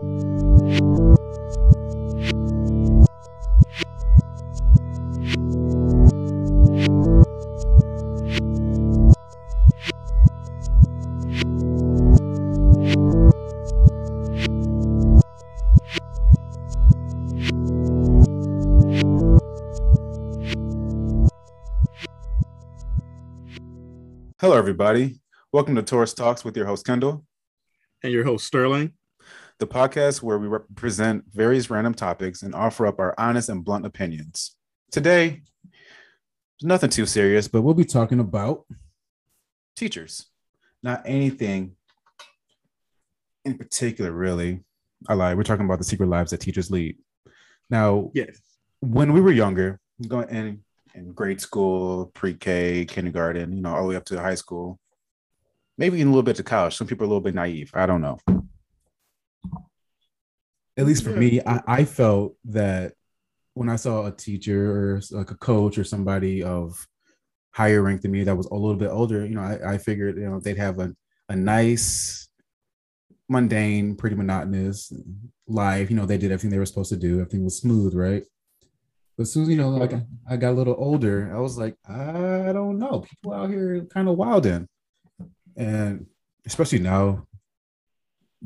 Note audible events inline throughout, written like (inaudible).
Hello, everybody. Welcome to Taurus Talks with your host, Kendall, and your host, Sterling. The podcast where we represent various random topics and offer up our honest and blunt opinions. Today, nothing too serious, but we'll be talking about teachers, not anything in particular, really. I lie. We're talking about the secret lives that teachers lead. Now, Yes. when we were younger, going in, in grade school, pre-K, kindergarten, you know, all the way up to high school, maybe even a little bit to college. Some people are a little bit naive. I don't know. At least for me, I, I felt that when I saw a teacher or like a coach or somebody of higher rank than me that was a little bit older, you know, I, I figured, you know, they'd have a, a nice, mundane, pretty monotonous life. You know, they did everything they were supposed to do. Everything was smooth, right? But as soon as you know, like I got a little older, I was like, I don't know. People out here kind of wilding. And especially now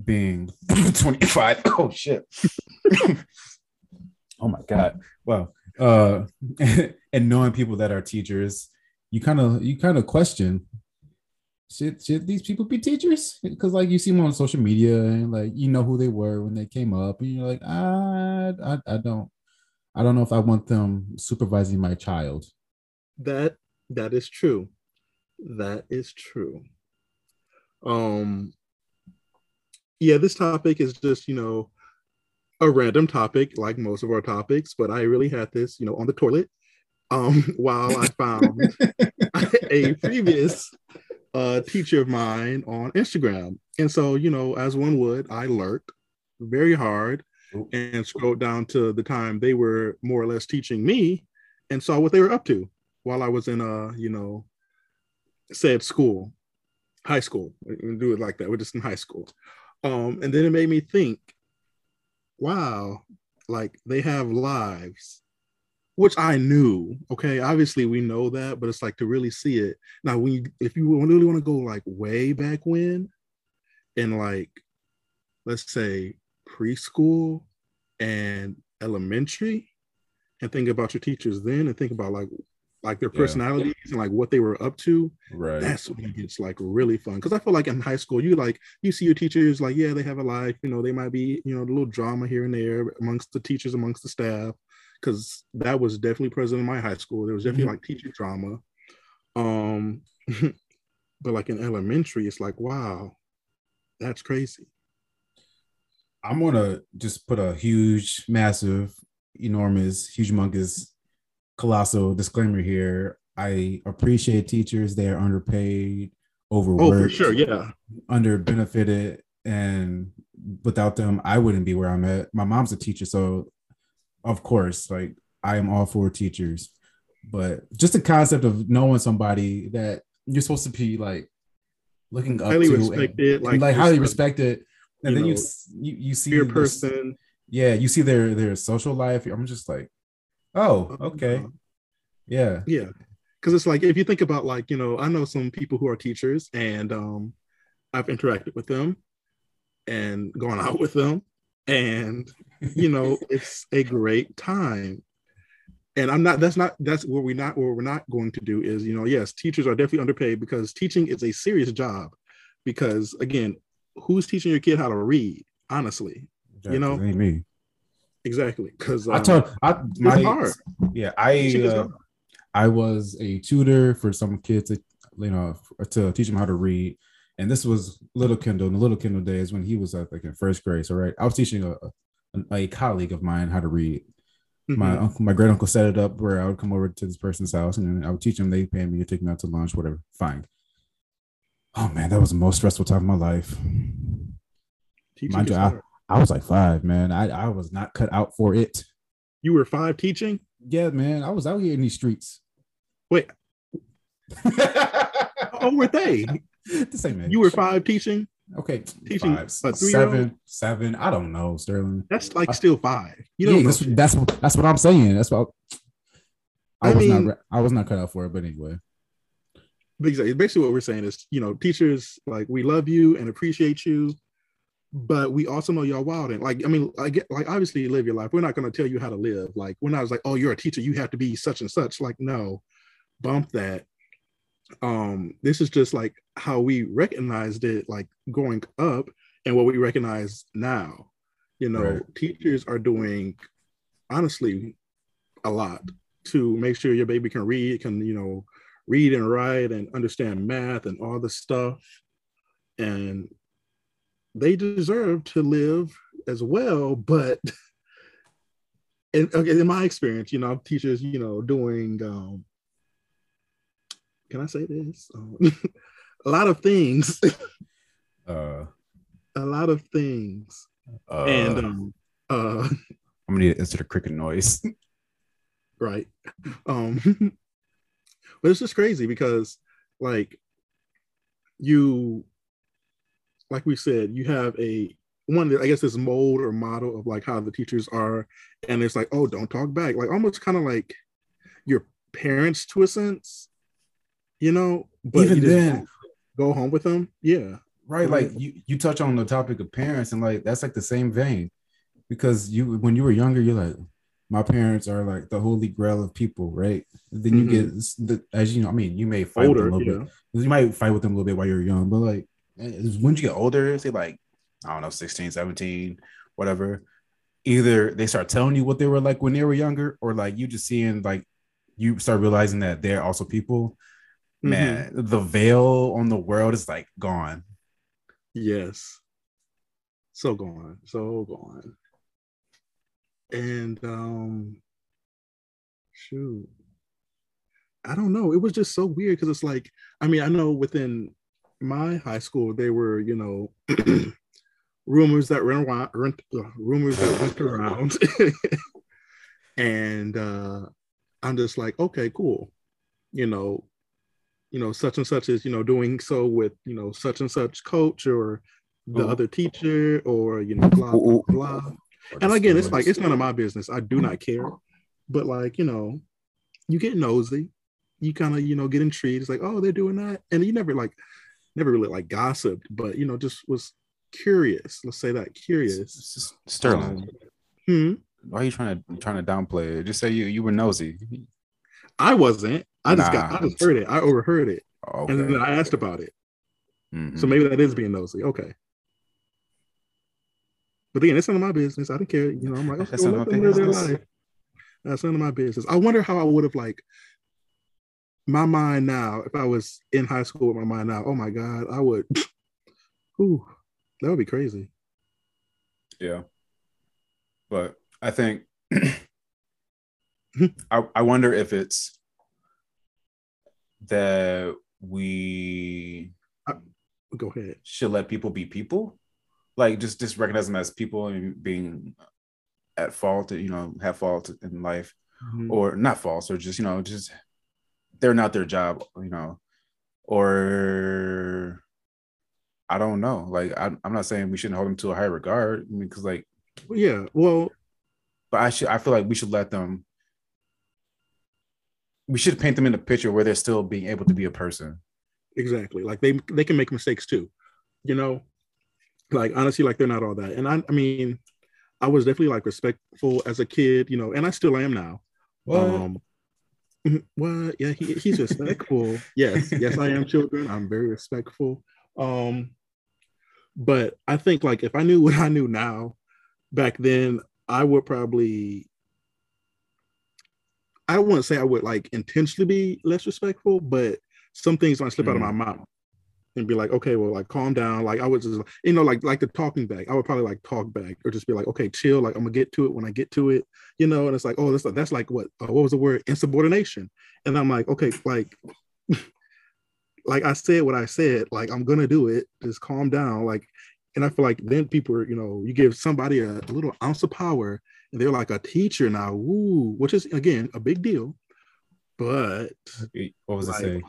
being (laughs) 25. (laughs) Oh shit. (laughs) oh my god. Well, uh and knowing people that are teachers, you kind of you kind of question should should these people be teachers? Because like you see them on social media and like you know who they were when they came up, and you're like, I, I, I don't, I don't know if I want them supervising my child. That that is true. That is true. Um yeah, this topic is just, you know, a random topic like most of our topics, but I really had this, you know, on the toilet um (laughs) while I found (laughs) a previous uh teacher of mine on Instagram. And so, you know, as one would, I lurked very hard and scrolled down to the time they were more or less teaching me and saw what they were up to while I was in a, you know, said school, high school. We do it like that. We're just in high school. Um, and then it made me think, wow, like they have lives, which I knew. Okay, obviously we know that, but it's like to really see it. Now, you, if you really want to go like way back when, and like, let's say preschool and elementary, and think about your teachers then, and think about like like their Yeah. personalities and like what they were up to Right. that's when it gets like really fun. Because i feel like in high school you like you see your teachers like yeah they have a life you know they might be you know a little drama here and there amongst the teachers amongst the staff because that was definitely present in my high school. There was definitely like teacher drama. Um (laughs) but like in elementary it's like wow that's crazy. I'm gonna just put a huge, massive, enormous, huge, humongous, colossal disclaimer here. I appreciate teachers; they are underpaid, overworked, oh for sure yeah under benefited, and without them, I wouldn't be where I'm at. My mom's a teacher, so of course, like I am all for teachers. But just the concept of knowing somebody that you're supposed to be like looking up highly to, respected and, like like highly respected, and you then you know, s- you you see this- person yeah, you see their their social life. I'm just like, oh, okay, yeah, yeah. Because it's like if you think about like you know i know some people who are teachers and um i've interacted with them and gone (laughs) out with them and you know it's a great time. And i'm not that's not that's what we're not what we're not going to do is you know yes teachers are definitely underpaid because teaching is a serious job because again who's teaching your kid how to read honestly? You know, ain't me. Exactly because I told I my hard. yeah I uh. I was a tutor for some kids to you know to teach them how to read, and this was Little Kendall in the Little Kendall days when he was uh, like in first grade. So right, I was teaching a a, a colleague of mine how to read. My Mhm. uncle, my great uncle set it up where I would come over to this person's house and I would teach them. They pay me to take me out to lunch, whatever. Fine. Oh man, that was the most stressful time of my life. Teaching Mind you, I. I was like five, man. I, I was not cut out for it. you were five teaching Yeah, man. I was out here in these streets. wait (laughs) oh, were they the same man. you were five teaching Okay, Teaching five, seven, seven. I don't know, Sterling. That's like still five. You yeah, know that's, that's what that's what I'm saying. That's what I, I was mean- not. I was not cut out for it, but anyway. Basically, basically what we're saying is, you know, teachers like we love you and appreciate you, but we also know y'all wild and like, I mean, I get like obviously you live your life. We're not going to tell you how to live. Like when I was like, oh, you're a teacher, you have to be such and such. Like, no, bump that. Um, this is just like how we recognized it, like growing up, and what we recognize now. You know, Right. teachers are doing honestly a lot to make sure your baby can read, can you know, read and write and understand math and all the stuff. And they deserve to live as well. But (laughs) in, okay, in my experience, you know, teachers, you know, doing, um, can I say this? Um, (laughs) a lot of things, (laughs) Uh, a lot of things. uh, and um, uh, I'm gonna need to insert a cricket noise. right um but it's just crazy because like you like we said you have a one i guess this mold or model of like how the teachers are and it's like oh don't talk back. Like almost kind of like your parents to a sense you know but Even then- go home with them? Yeah. Right like you you touch on the topic of parents and like that's like the same vein. Because you when you were younger you're like my parents are like the holy grail of people right? Then you Mhm. get the, as you know i mean you may fight with them a little yeah. Bit you might fight with them a little bit while you're young but like when you get older say like i don't know 16 17 whatever either they start telling you what they were like when they were younger or like you just seeing like you start realizing that they're also people Mhm. man the veil on the world is like gone Yes. So gone. So gone. And um shoot. I don't know. It was just so weird because it's like, I mean, I know within my high school they were, you know, (clears throat) rumors that ran around, rent, uh, rumors that went around. (laughs) and uh I'm just like, okay, cool. You know, you know, such and such is, you know, doing so with, you know, such and such coach or the Ooh. other teacher or, you know, blah, blah, blah. And again, it's like, it's none of my business. I do not care. But like, you know, you get nosy. You kind of, you know, get intrigued. It's like, oh, they're doing that. And you never like, never really like gossiped, but, you know, just was curious. Let's say that curious. Sterling, Hmm. why are you trying to trying to downplay it? Just say you you were nosy. I wasn't. I just got, I just heard it. I overheard it. Okay. And then I asked about it. Mhm. So maybe that is being nosy. Okay. But again, it's none of my business. I don't care. You know, I'm like, okay, That's well, none of my live their business. life. That's none of my business. I wonder how I would have like my mind now if I was in high school with my mind now. Oh my God, I would. (laughs) Ooh, that would be crazy. Yeah. But I think (clears throat) I, I wonder if it's that we Go ahead. should let people be people. Like just just recognize them as people and being at fault, you know, have fault in life. Mhm. or not false or just you know just they're not their job you know or i don't know like i'm, I'm not saying we shouldn't hold them to a high regard I mean, because like yeah. Well, but i should i feel like we should let them we should paint them in a picture where they're still being able to be a person exactly. Like they they can make mistakes too. You know, like honestly, like they're not all that. And I I mean, I was definitely like respectful as a kid, you know, and I still am now. Um, mhm, what? Yeah, he, he's respectful. (laughs) yes, yes, I am children. I'm very respectful. Um, but I think like if I knew (laughs) what I knew now, back then, I would probably. I wouldn't say I would like intentionally be less respectful, but some things might slip out of my mouth and be like, okay, well, like calm down. Like I would just, you know, like like the talking back. I would probably like talk back or just be like, okay, chill. Like I'm gonna get to it when I get to it you know, and it's like, oh, that's like, that's like what uh, what was the word insubordination, and I'm like, okay, like, (laughs) like I said what I said, like I'm gonna do it, just calm down, like, and I feel like then people, are, you know, you give somebody a, a little ounce of power, and they're like a teacher now, woo, which is again a big deal, but what was Like- say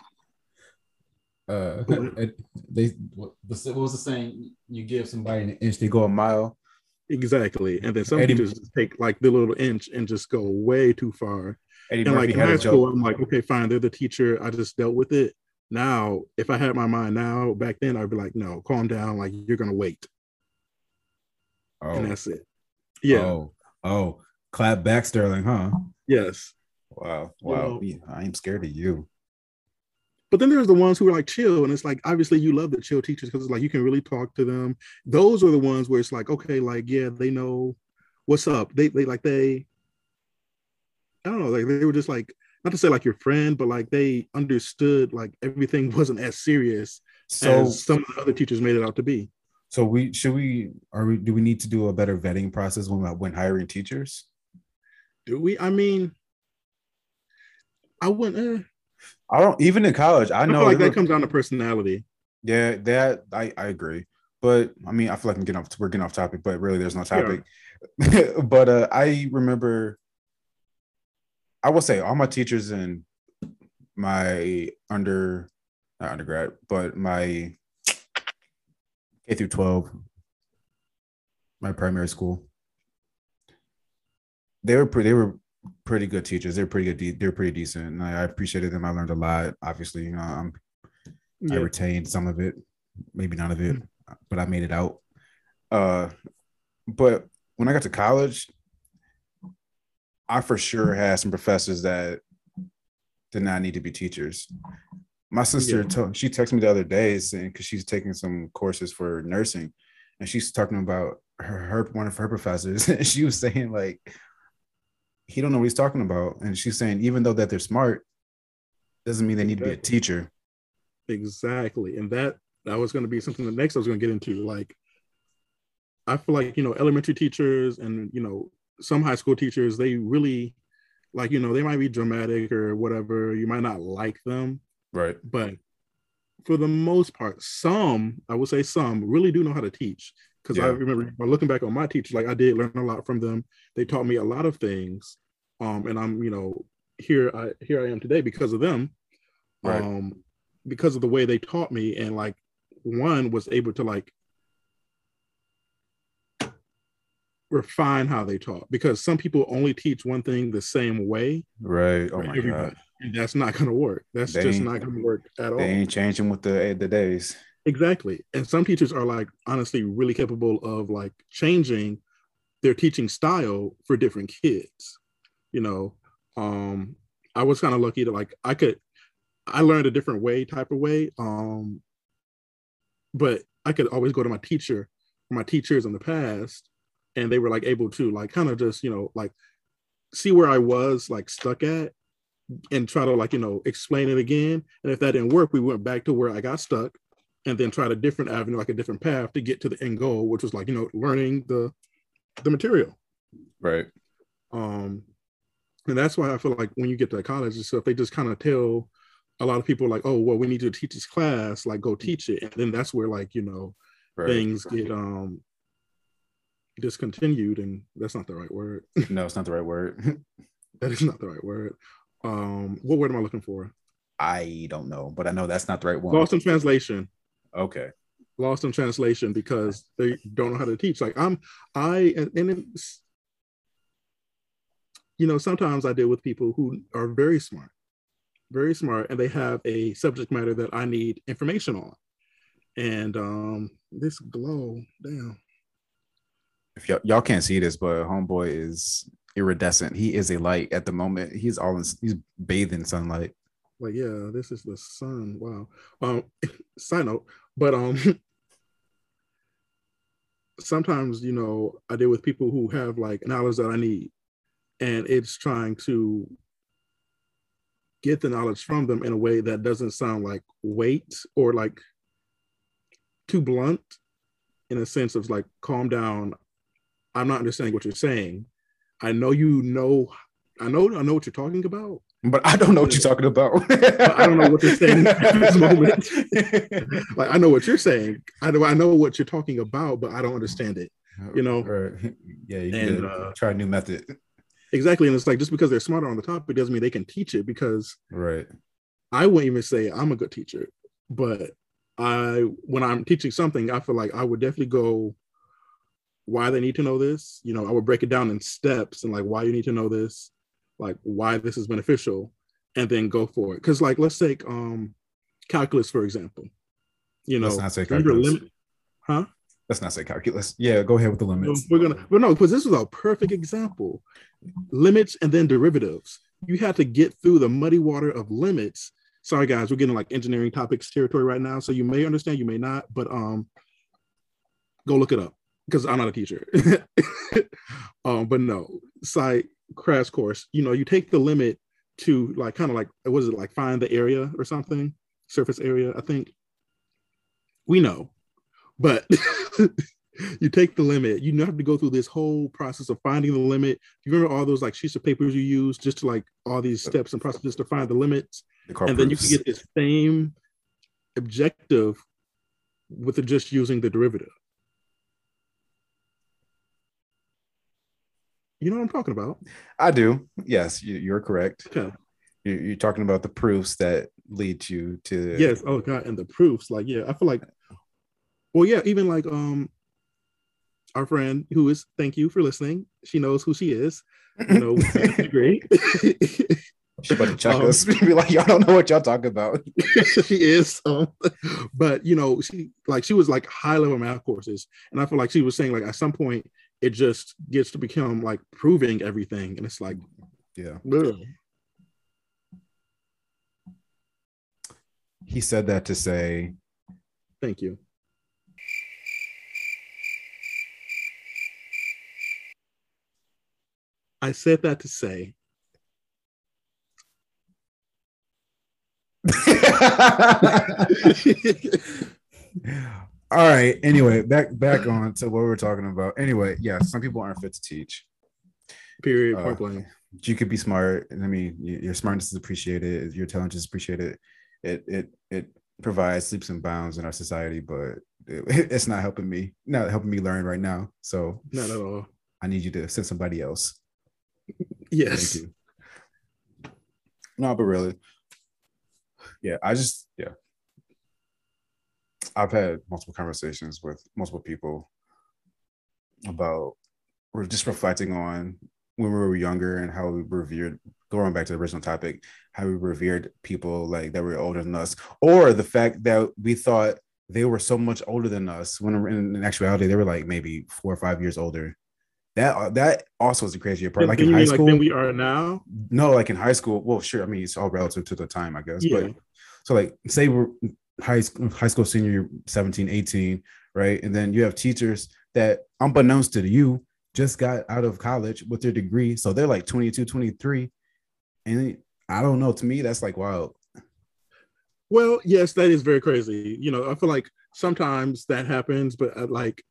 Uh, they what, what was the saying? You give somebody an inch, they go a mile. Exactly, and then some Eddie, teachers just take like the little inch and just go way too far. Eddie and Murphy like in high school, I'm like, okay, fine, they're the teacher. I just dealt with it. Now, if I had my mind now, back then, I'd be like, no, calm down. Like you're gonna wait, oh. and that's it. Yeah. Oh, oh, clap back, Sterling, huh? Yes. Wow, wow. You know, I am scared of you. But then there's the ones who are like chill, and it's like obviously you love the chill teachers because it's like you can really talk to them. Those are the ones where it's like, okay, like yeah, they know what's up. They they like they I don't know, like they were just like not to say like your friend, but like they understood like everything (laughs) wasn't as serious so, as some of the other teachers made it out to be. So we should we are we do we need to do a better vetting process when when hiring teachers? Do we? I mean, I wouldn't. Eh. I don't even in college. I, I know like that comes down to personality. Yeah, that I I agree. But I mean, I feel like I'm getting off. We're getting off topic, but really, there's no topic. Yeah. (laughs) but uh, I remember, I will say, all my teachers in my under, not undergrad, but my K through 12, my primary school, they were pretty. They were pretty good teachers. They're pretty good. They're pretty decent. And I, appreciated them. I learned a lot. Obviously, you know, I'm, yeah. I retained some of it, maybe none of it, but I made it out. Uh, but when I got to college, I for sure had some professors that did not need to be teachers. My sister, yeah. told, she texted me the other day saying because she's taking some courses for nursing, and she's talking about her, her one of her professors, (laughs) and she was saying like he don't know what he's talking about. And she's saying, even though that they're smart, doesn't mean they need exactly. to be a teacher. Exactly. And that that was going to be something that next I was going to get into. Like, I feel like, you know, elementary teachers and, you know, some high school teachers, they really like, you know, they might be dramatic or whatever. You might not like them. Right. But for the most part, some, I would say some, really do know how to teach because yeah. I remember looking back on my teachers, like I did learn a lot from them. They taught me a lot of things, um, and I'm you know here I here I am today because of them, right. um, because of the way they taught me, and like one was able to like refine how they taught because some people only teach one thing the same way. Right. Oh my everybody. god. And that's not going to work. That's they just not going to work at all. They ain't changing with the the days. Exactly. And some teachers are like honestly really capable of like changing their teaching style for different kids. You know, um, I was kind of lucky to like I could I learned a different way type of way. Um, but I could always go to my teacher, my teachers in the past, and they were like able to like kind of just, you know, like see where I was like stuck at and try to like, you know, explain it again. And if that didn't work, we went back to where I got stuck and then tried a different avenue, like a different path to get to the end goal, which was like, you know, learning the the material. Right. Um, and that's why I feel like when you get to college and stuff, they just kind of tell a lot of people like, oh, well, we need to teach this class, like go teach it. And then that's where like, you know, right. things get um discontinued and that's not the right word. (laughs) no, it's not the right word. (laughs) that is not the right word. Um, what word am I looking for? I don't know, but I know that's not the right one. Lost in translation. Okay. Lost in translation because they don't know how to teach. Like I'm, I and, and it's, you know, sometimes I deal with people who are very smart, very smart, and they have a subject matter that I need information on. And um, this glow, damn. If y'all, y'all can't see this, but homeboy is iridescent. He is a light at the moment. He's all in, he's bathed in sunlight like yeah this is the sun. Wow. Um (laughs) side note but um (laughs) sometimes you know i deal with people who have like knowledge that i need and it's trying to get the knowledge from them in a way that doesn't sound like weight or like too blunt in a sense of like calm down. I'm not understanding what you're saying. I know you know i know i know what you're talking about but I don't know what you're talking about. I don't know what you're saying at this moment. (laughs) like I know what you're saying. I know I know what you're talking about, but I don't understand it. You know? Right. Yeah, you and, uh, try a new method. Exactly. And it's like just because they're smarter on the topic doesn't mean they can teach it because right. I wouldn't even say I'm a good teacher. but I when I'm teaching something, I feel like I would definitely go why they need to know this. You know, I would break it down in steps and like why you need to know this, like why this is beneficial, and then go for it. Because like let's take um calculus for example. You know, Let's not say calculus. limit, huh? Let's not say calculus. Yeah, go ahead with the limits. We're gonna, but no, because this is a perfect example. Limits and then derivatives. You have to get through the muddy water of limits. Sorry, guys, we're getting like engineering topics territory right now, so you may understand, you may not, but um, go look it up because I'm not a teacher. (laughs) um, but no, site crash course. You know, you take the limit to like kind of like was it like find the area or something, surface area. I think we know, but (laughs) you take the limit. You don't have to go through this whole process of finding the limit. You remember all those like sheets of papers you use just to like all these steps and processes to find the limits, The and then you can get this same objective with just using the derivative. You know what I'm talking about? I do. Yes, you, you're correct. Okay. You're, you're talking about the proofs that lead you to. Yes. Oh God. And the proofs, like, yeah, I feel like, well, yeah, even like um, our friend who is, thank you for listening. She knows who she is. You know, great. (laughs) She's about to check Um, us. (laughs) Be like, y'all don't know what y'all talking about. (laughs) she is. Um, but you know, she like she was like high level math courses, and I feel like she was saying like at some point it just gets to become like proving everything, and it's like, Yeah. ugh. He said that to say, thank you. I said that to say (laughs) (laughs) All right. Anyway, back back on to what we were talking about. Anyway, yeah, some people aren't fit to teach. period Uh, point blank. You could be smart. and I mean, your smartness is appreciated. Your talent is appreciated. It it it provides leaps and bounds in our society, but it, (laughs) it's not helping me. Not helping me learn right now. So Not at all. I need you to send somebody else. Yes. Thank you. No, but really, yeah, I just. I've had multiple conversations with multiple people about we're just reflecting on when we were younger and how we revered going back to the original topic, how we revered people like that were older than us, or the fact that we thought they were so much older than us when in, in actuality they were like maybe four or five years older. That uh, that also is the crazier part. Like in high school, like than we are now. no, like in high school. Well, sure. I mean, it's all relative to the time, I guess. Yeah. But so, like, say we're high school, high school senior, you're 17, 18, right? And then you have teachers that, unbeknownst to you, just got out of college with their degree. So they're like 22, 23. And I don't know. To me, that's like wild. Well, yes, that is very crazy. You know, I feel like sometimes that happens, but uh, like,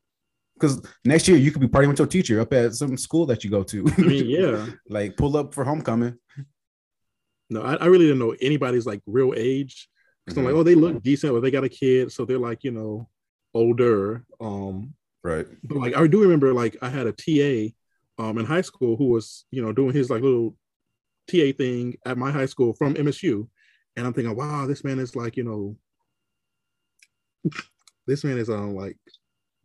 Because next year you could be partying with your teacher up at some school that you go to. I mean, yeah, (laughs) like pull up for homecoming. no, I, I really didn't know anybody's like real age. Because I'm like, oh, they look decent, or they got a kid, so they're like, you know, older. Um, right. but like I do remember like I had a TA um in high school who was, you know, doing his like little TA thing at my high school from MSU. And I'm thinking, wow, this man is like, you know, this man is um like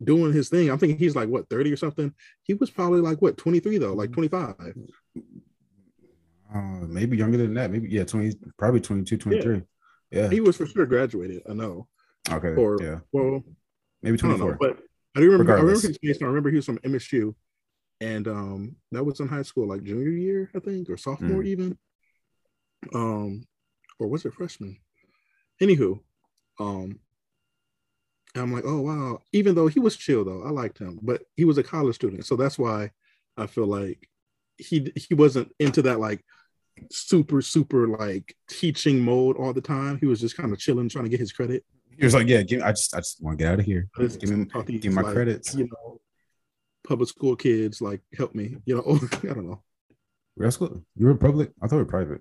doing his thing. I'm thinking he's like what 30 or something. He was probably like what 23 though, like 25. Uh, maybe younger than that. Maybe, yeah, 20, probably 22, 23. Yeah. He was for sure graduated, I know. Okay. Or yeah. well, Maybe I don't 24. know, but I do remember. I remember Regardless. his face. I remember he was from MSU, and um, that was in high school, like junior year, I think, or sophomore Mm. even. Um, or was it freshman? Anywho, um, I'm like, oh wow. Even though he was chill though, I liked him, but he was a college student, so that's why I feel like he he wasn't into that like super super like teaching mode all the time. He was just kind of chilling, trying to get his credit. He was like, "Yeah, give, I just, I just want to get out of here. Just Give me, give my like, credits." you know, public school kids, like help me, you know. (laughs) I don't know. Real school? You were public? I thought we were private.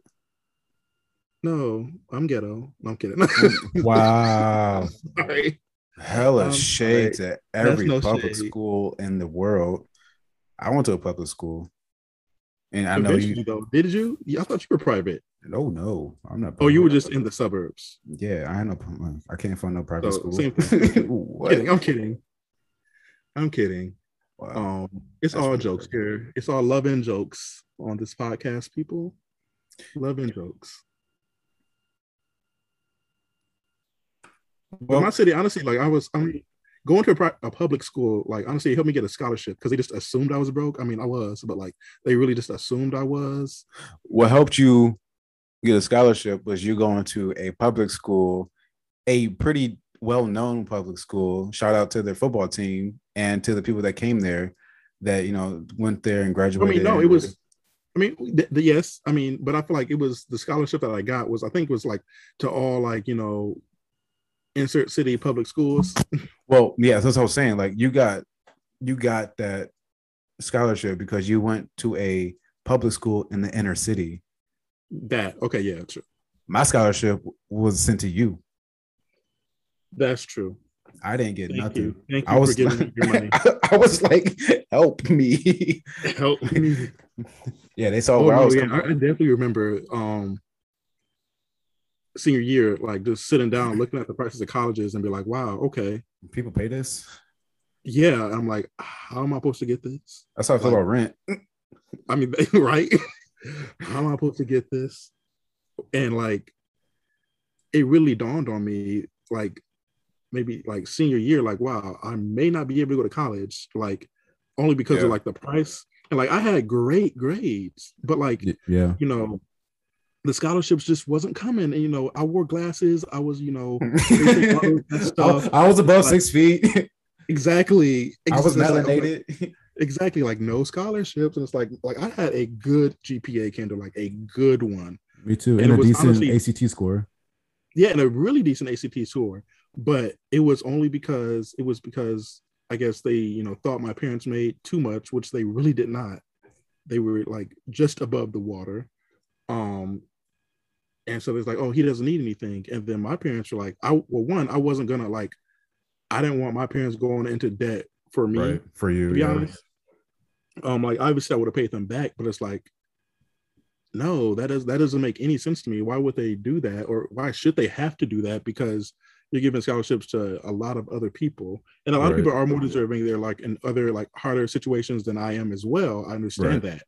No, I'm ghetto. No, I'm kidding. Mm, (laughs) wow, Sorry. hella I'm shade sorry. to every no public shade. school in the world. I went to a public school, And I know you. though, did you? Yeah, I thought you were private. No, no, I'm not. Oh, you were just in the suburbs. Yeah, I know. I can't find no private So, school. same. (laughs) Kidding. I'm kidding. I'm kidding. Wow. Um, it's That's all jokes crazy. here. It's all love and jokes on this podcast, people. Love and jokes. But Well- my city, honestly, like I was, I mean, going to a, pri- a public school, like honestly, it helped me get a scholarship because they just assumed I was broke. I mean, I was, but like they really just assumed I was. what helped you get a scholarship was you going to a public school, a pretty well-known public school. Shout out to their football team and to the people that came there that you know went there and graduated. I mean, no, it was. I mean, th- th- yes. I mean, but I feel like it was the scholarship that I got was I think was like to all like you know, insert city public schools. well, yeah, that's what I was saying. Like you got you got that scholarship because you went to a public school in the inner city. That okay, yeah, true. My scholarship was sent to you. That's true. I didn't get Thank nothing. you. Thank you I was for giving your money. I, (laughs) I was like, help me. Help me. (laughs) yeah, they saw Oh, where I was yeah, I, I definitely remember um senior year, like just sitting down, mm-hmm. looking at the prices of colleges and be like, wow, okay. People pay this. Yeah. I'm like, how am I supposed to get this? That's how I feel Like- about rent. (laughs) I mean, (laughs) right? how am I supposed to get this? And like it really dawned on me, like maybe like senior year, like, wow, I may not be able to go to college, like only because Yeah. of like the price. And like I had great grades, but like Yeah. you know, the scholarships just wasn't coming. And you know, I wore glasses. I was, you know, (laughs) I. I was above Like, six feet. exactly. (laughs) I was It's like- melanated. exactly like no scholarships. And it's like, like I had a good GPA, Kendall, like a good one. Me too. and And a decent honestly- ACT score. Yeah, and a really decent ACT score. But it was only because it was because I guess they, you know, thought my parents made too much, which they really did not. They were like just above the water. Um, and so it's like, oh, he doesn't need anything. And then my parents were like, I well, one, I wasn't gonna like, I didn't want my parents going into debt for me Right. For you. to be yeah. honest. Um, like obviously I would have paid them back, but it's like, no, that does that doesn't make any sense to me. Why would they do that, or why should they have to do that? Because you're giving scholarships to a lot of other people, and a lot of people are more deserving. They're like in other like harder situations than I am as well. I understand that,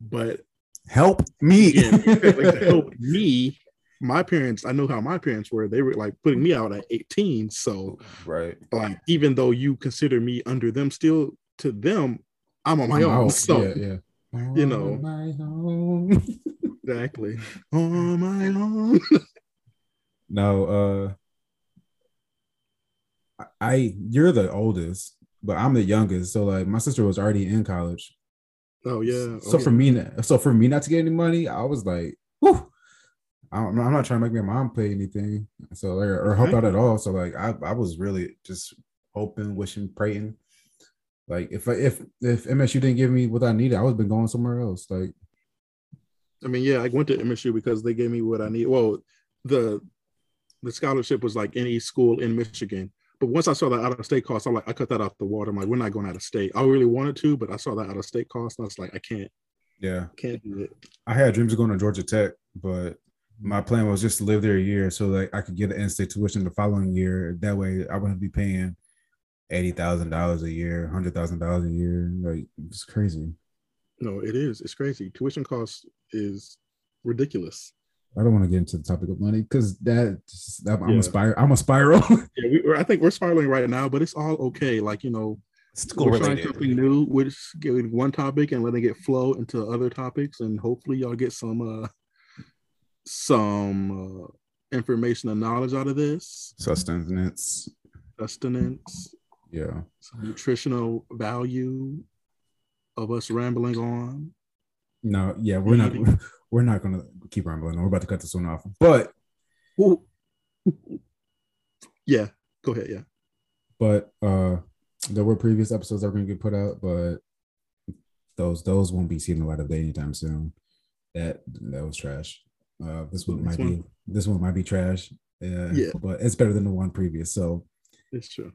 but Help me. again, like (laughs) help me, my parents. I know how my parents were. They were like putting me out at 18, so right. like even though you consider me under them still to them i'm on my I'm own out. (laughs) so yeah, yeah. you know. My own. exactly on my own (laughs) no, uh I- I you're the oldest, but I'm the youngest. So like my sister was already in college. Oh yeah oh, So oh, for yeah. me, so for me not to get any money, I was like, whew, I'm I'm not trying to make my mom pay anything, so like, or help Okay. out at all. So like, I I was really just hoping, wishing, praying. Like if I, if if MSU didn't give me what I needed, I would have been going somewhere else. Like i mean yeah i went to msu because they gave me what i need well the the scholarship was like any school in michigan but once i saw that out of state cost i'm like i cut that out the water. I'm like we're not going out of state. I really wanted to but i saw that out of state cost. And i was like i can't yeah, can't do it. I had dreams of going to Georgia Tech, but mm-hmm. my plan was just to live there a year so that I could get an in-state tuition the following year. That way, I wouldn't be paying eighty thousand dollars a year, hundred thousand dollars a year. Like it's crazy. no it is. It's crazy. Tuition cost is ridiculous I don't want to get into the topic of money because that just, I'm, I'm Yeah. a spiral. I'm a spiral. (laughs) yeah we, i think we're spiraling right now but it's all okay like you know School we're trying something new. We're just getting one topic and letting it flow into other topics, and hopefully y'all get some uh some uh, information and knowledge out of this, Sustenance. sustenance, Yeah. some nutritional value of us rambling on. No. Yeah. We're not. We're not gonna keep rambling. We're about to cut this one off. But Ooh. (laughs) yeah, go ahead. Yeah, but uh, there were previous episodes that were gonna get put out, but those those won't be seen a light of day anytime soon. That that was trash. Uh, this one might be this one might be trash. Uh, Yeah. but it's better than the one previous. So it's true.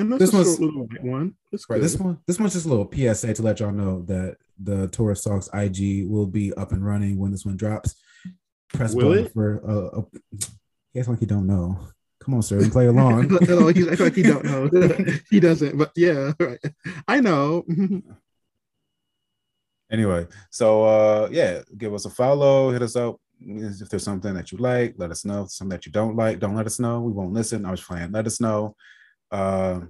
And This was- little white one. Right. This one, this one's just a little PSA to let y'all know that the Taurus Talks IG will be up and running when this one drops. Press Will button it? for uh, uh he acts like you don't know. Come on, sir, and play (laughs) along. no, he's acting like he don't know. (laughs) he doesn't, but yeah, (laughs) right. I know. anyway, so uh yeah, give us a follow, hit us up. If there's something that you like, let us know. Something that you don't like, don't let us know. We won't listen. I was playing. Let us know. Uh,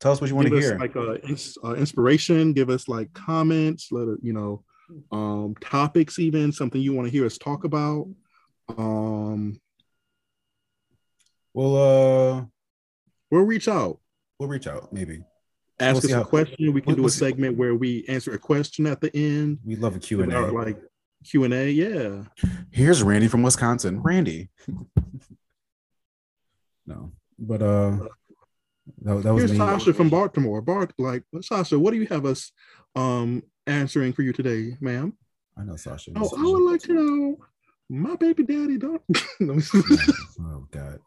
tell us what you want give to hear. like uh, ins- uh, inspiration. Give us like comments. Let it, you know, um, topics, even something you want to hear us talk about. Um, we'll uh we'll reach out. we'll reach out maybe. Ask We'll us a question. We can we'll- do we'll a see- segment where we answer a question at the end. We love a Q and A. like Q and A. Yeah. Here's Randy from Wisconsin. Randy. (laughs) no, but uh, that, that was Here's me. Sasha from Baltimore. Bart, like Sasha, what do you have us um answering for you today, ma'am? I know Sasha. Oh, I would like to know my baby daddy don't. (laughs) oh God,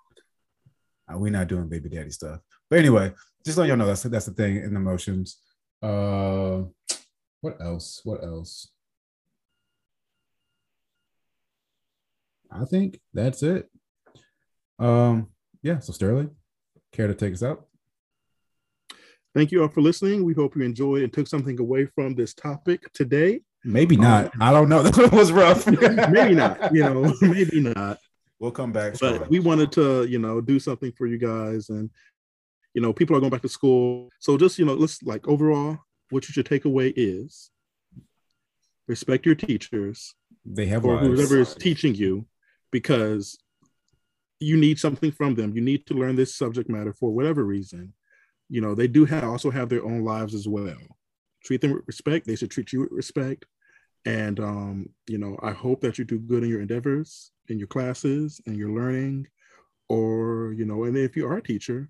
Uh, we're not doing baby daddy stuff. But anyway, just let y'all know that's that's the thing in the motions. Uh, what else? What else? I think that's it. Um, yeah. So Sterling, care to take us out? Thank you all for listening. We hope you enjoyed and took something away from this topic today. Maybe um, not. I don't know. (laughs) That was rough. (laughs) Maybe not, you know, (laughs) maybe not. We'll come back. But we wanted to, you know, do something for you guys. And, you know, people are going back to school. So just, you know, let's like overall, what you should take away is respect your teachers they have or lives. whoever is teaching you because you need something from them. You need to learn this subject matter for whatever reason. You know, they do have, also have their own lives as well. Treat them with respect. They should treat you with respect. And, um, you know, I hope that you do good in your endeavors, in your classes, and your learning. Or, you know, and if you are a teacher,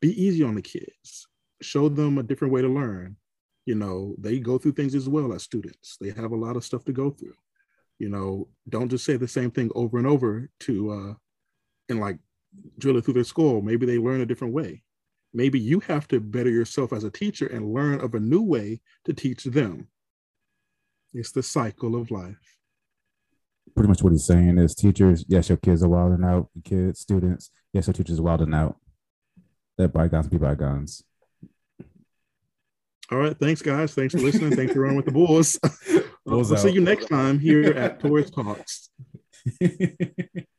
be easy on the kids. Show them a different way to learn. You know, they go through things as well as students. They have a lot of stuff to go through you know don't just say the same thing over and over to uh and like drill it through their skull maybe they learn a different way maybe you have to better yourself as a teacher and learn of a new way to teach them it's the cycle of life Pretty much what he's saying is teachers, yes, your kids are wilding out. Kids, students, yes, your teachers are wilding out. Let bygones be bygones. all right thanks guys thanks for listening thanks for running with the bulls (laughs) Bulls we'll see you next time here at Taurus talks. (laughs)